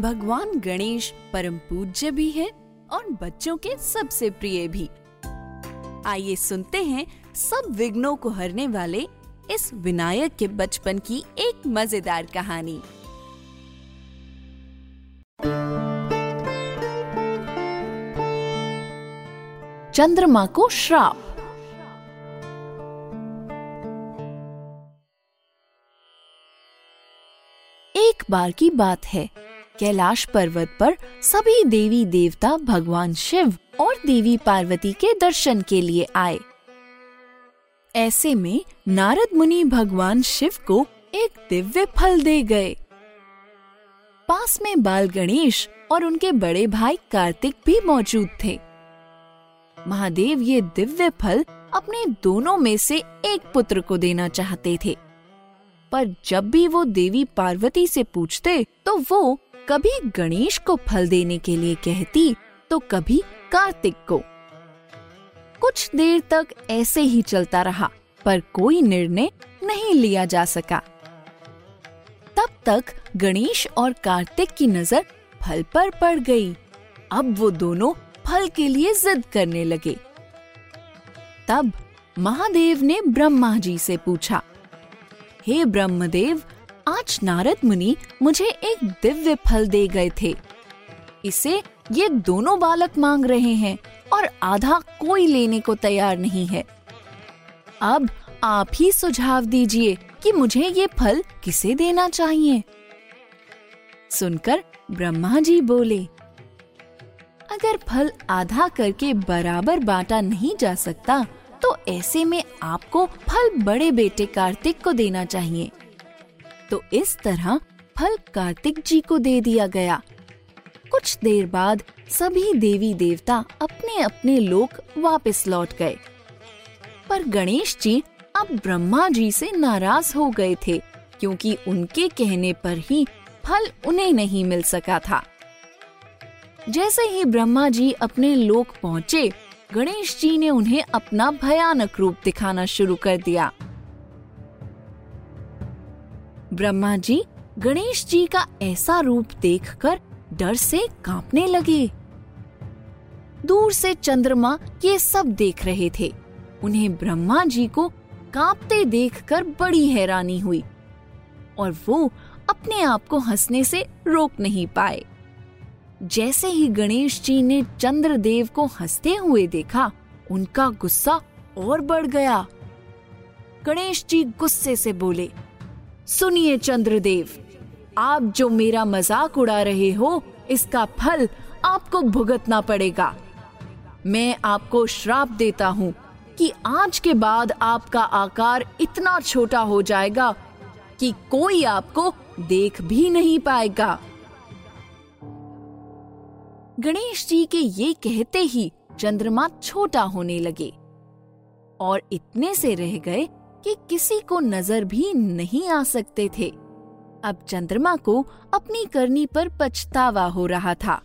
भगवान गणेश परम पूज्य भी है और बच्चों के सबसे प्रिय भी। आइए सुनते हैं सब विघ्नों को हरने वाले इस विनायक के बचपन की एक मज़ेदार कहानी। चंद्रमा को श्राप। एक बार की बात है। कैलाश पर्वत पर सभी देवी देवता भगवान शिव और देवी पार्वती के दर्शन के लिए आए। ऐसे में नारद मुनि भगवान शिव को एक दिव्य फल दे गए। पास में बाल गणेश और उनके बड़े भाई कार्तिक भी मौजूद थे। महादेव ये दिव्य फल अपने दोनों में से एक पुत्र को देना चाहते थे। पर जब भी वो देवी पार्वती से पूछते तो वो कभी गणेश को फल देने के लिए कहती तो कभी कार्तिक को। कुछ देर तक ऐसे ही चलता रहा, पर कोई निर्णय नहीं लिया जा सका। तब तक गणेश और कार्तिक की नज़र फल पर पड़ गई। अब वो दोनों फल के लिए जिद करने लगे। तब महादेव ने ब्रह्मा जी से पूछा हे ब्रह्मदेव, आज नारद मुनि मुझे एक दिव्य फल दे गए थे। इसे ये दोनों बालक मांग रहे हैं और आधा कोई लेने को तैयार नहीं है। अब आप ही सुझाव दीजिए कि मुझे ये फल किसे देना चाहिए। सुनकर ब्रह्मा जी बोले, अगर फल आधा करके बराबर बांटा नहीं जा सकता तो ऐसे में आपको फल बड़े बेटे कार्तिक को देना चाहिए। तो इस तरह फल कार्तिक जी को दे दिया गया। कुछ देर बाद सभी देवी देवता अपने अपने लोक वापस लौट गए। पर गणेश जी अब ब्रह्मा जी से नाराज़ हो गए थे, क्योंकि उनके कहने पर ही फल उन्हें नहीं मिल सका था। जैसे ही ब्रह्मा जी अपने लोक पहुँचे गणेश जी ने उन्हें अपना भयानक रूप दिखाना शुरू कर दिया। ब्रह्मा जी गणेश जी का ऐसा रूप देखकर डर से कांपने लगे। दूर से चंद्रमा ये सब देख रहे थे। उन्हें ब्रह्मा जी को कांपते देखकर बड़ी हैरानी हुई और वो अपने आप को हंसने से रोक नहीं पाए। जैसे ही गणेश जी ने चंद्रदेव को हँसते हुए देखा, उनका गुस्सा और बढ़ गया। गणेश जी गुस्से से बोले, सुनिए चंद्रदेव, आप जो मेरा मज़ाक उड़ा रहे हो, इसका फल आपको भुगतना पड़ेगा। मैं आपको श्राप देता हूँ कि आज के बाद आपका आकार इतना छोटा हो जाएगा कि कोई आपको देख भी नहीं पाएगा। गणेश जी के ये कहते ही चंद्रमा छोटा होने लगे और इतने से रह गए कि किसी को नज़र भी नहीं आ सकते थे। अब चंद्रमा को अपनी करनी पर पछतावा हो रहा था।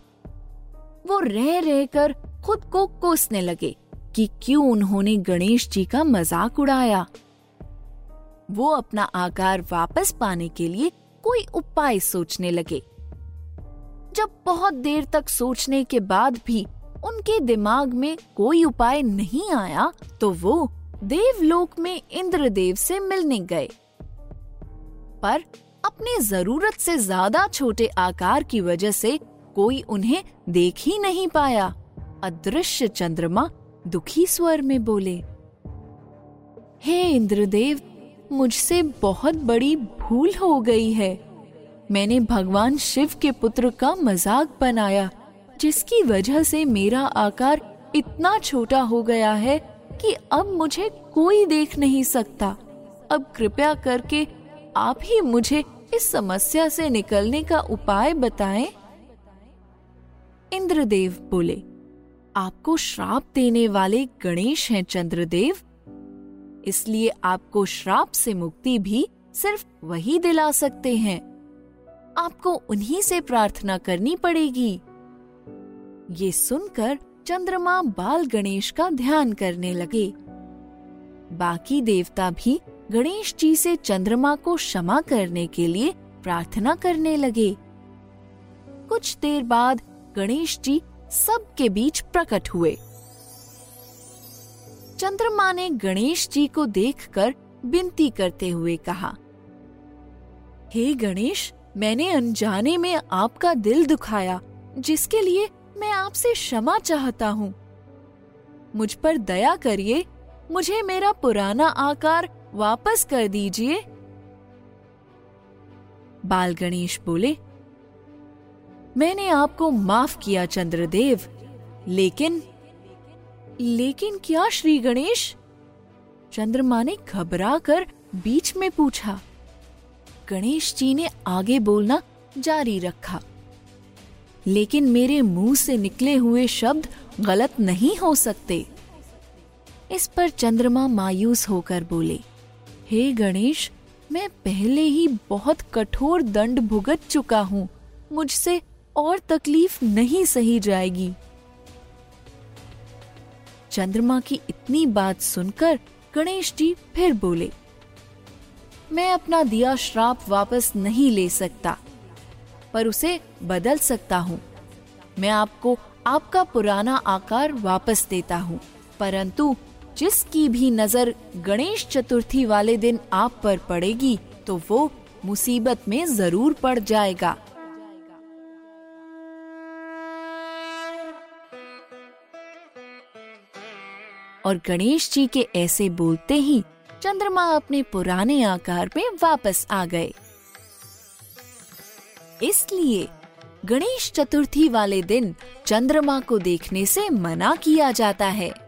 वो रह रहकर खुद को कोसने लगे कि क्यों उन्होंने गणेश जी का मज़ाक उड़ाया। वो अपना आकार वापस पाने के लिए कोई उपाय सोचने लगे। जब बहुत देर तक सोचने के बाद भी उनके दिमाग में कोई उपाय नहीं आया तो वो देवलोक में इंद्रदेव से मिलने गए। पर अपने ज़रूरत से ज़्यादा छोटे आकार की वजह से कोई उन्हें देख ही नहीं पाया। अदृश्य चंद्रमा दुखी स्वर में बोले, हे इंद्रदेव, मुझसे बहुत बड़ी भूल हो गई है। मैंने भगवान शिव के पुत्र का मज़ाक बनाया, जिसकी वजह से मेरा आकार इतना छोटा हो गया है कि अब मुझे कोई देख नहीं सकता। अब कृपया करके आप ही मुझे इस समस्या से निकलने का उपाय बताएँ। इंद्रदेव बोले, आपको श्राप देने वाले गणेश हैं चंद्रदेव। इसलिए आपको श्राप से मुक्ति भी सिर्फ़ वही दिला सकते हैं। आपको उन्हीं से प्रार्थना करनी पड़ेगी। ये सुनकर चंद्रमा बाल गणेश का ध्यान करने लगे। बाकी देवता भी गणेश जी से चंद्रमा को क्षमा करने के लिए प्रार्थना करने लगे। कुछ देर बाद गणेश जी सबके बीच प्रकट हुए। चंद्रमा ने गणेश जी को देखकर विनती करते हुए कहा, हे hey गणेश मैंने अनजाने में आपका दिल दुखाया, जिसके लिए मैं आपसे क्षमा चाहता हूँ। मुझ पर दया करिए, मुझे मेरा पुराना आकार वापस कर दीजिए। बाल गणेश बोले, मैंने आपको माफ़ किया, चंद्रदेव। लेकिन लेकिन क्या, श्री गणेश? चंद्रमा ने घबरा कर बीच में पूछा गणेश जी ने आगे बोलना जारी रखा। लेकिन मेरे मुँह से निकले हुए शब्द गलत नहीं हो सकते। इस पर चंद्रमा मायूस होकर बोले, हे गणेश, मैं पहले ही बहुत कठोर दंड भुगत चुका हूँ। मुझसे और तकलीफ़ नहीं सही जाएगी। चंद्रमा की इतनी बात सुनकर गणेश जी फिर बोले मैं अपना दिया श्राप वापस नहीं ले सकता, पर उसे बदल सकता हूँ। मैं आपको आपका पुराना आकार वापस देता हूँ, परंतु जिसकी भी नज़र गणेश चतुर्थी वाले दिन आप पर पड़ेगी तो वो मुसीबत में ज़रूर पड़ जाएगा। और गणेश जी के ऐसे बोलते ही चंद्रमा अपने पुराने आकार में वापस आ गए। इसलिए गणेश चतुर्थी वाले दिन चंद्रमा को देखने से मना किया जाता है।